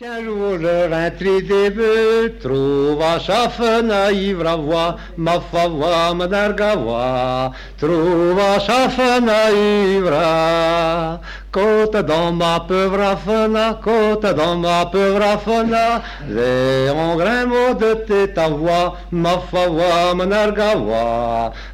Qu'un jour le rentri des bœufs trouve à chafna ivra voix, ma favoie madargawa, trouve à chafna ivra. Côte dans ma pauvre fena, côte dans ma pauvre un grand mot de ta voix, ma favoie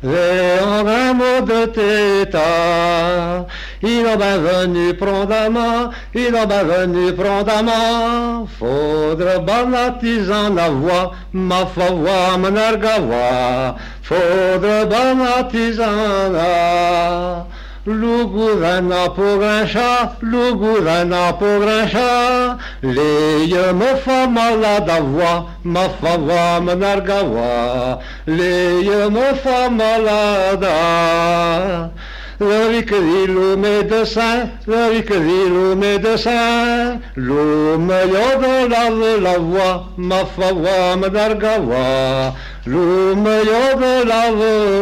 j'ai un grand mot de ta. Il est venu prendre à main, il est venu prendre à main, faudra banatisan la voix, ma favoie manargawa, faudra banatisan la Lugurana pour un chat, Lugurana pour un chat, les me fa malade à voix, ma fava manargawa, les me fa malade. Le dit le médecin, le dit le médecin, le meilleur de la, la voix, ma fava manargawa, le meilleur de la,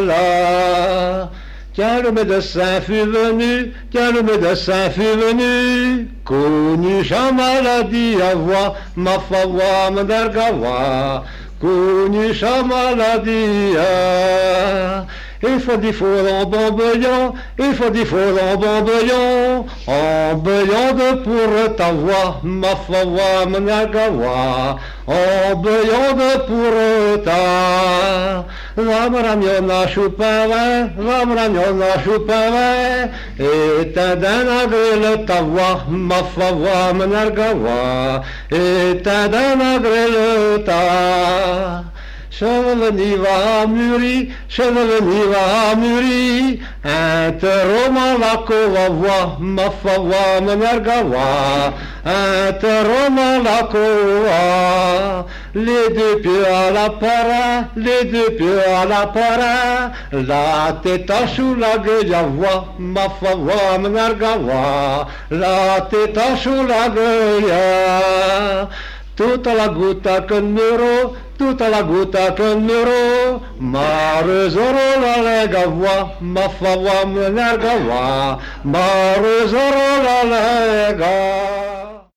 la. Quand le médecin fut venu, quand le médecin fut venu, connu sa maladie à voix, ma favoie mandargawa, connu sa maladie il faut des fours en bambouillant, il faut des fours en bambouillant, en bouillant de pour ta voix, ma favoie managawa, en bouillant de pour ta. Vam ramiona chupava, vam ramiona chupava, et ta danagre ta voix, ma favoie managawa, et ta danagre ta. Cheveni va muri, cheveni va muri, interroma la cova ma favoie manargawa, interroma la cova, les deux pieds à la para, les deux pieds à la para, la tête à sous la gueule ma favoie manargawa, la tête à sous la gueule, toute la goutte à muro, toute la goutte à muro, ma rezoro la lega voix, ma favoie me nerga voix, ma rezoro la lega.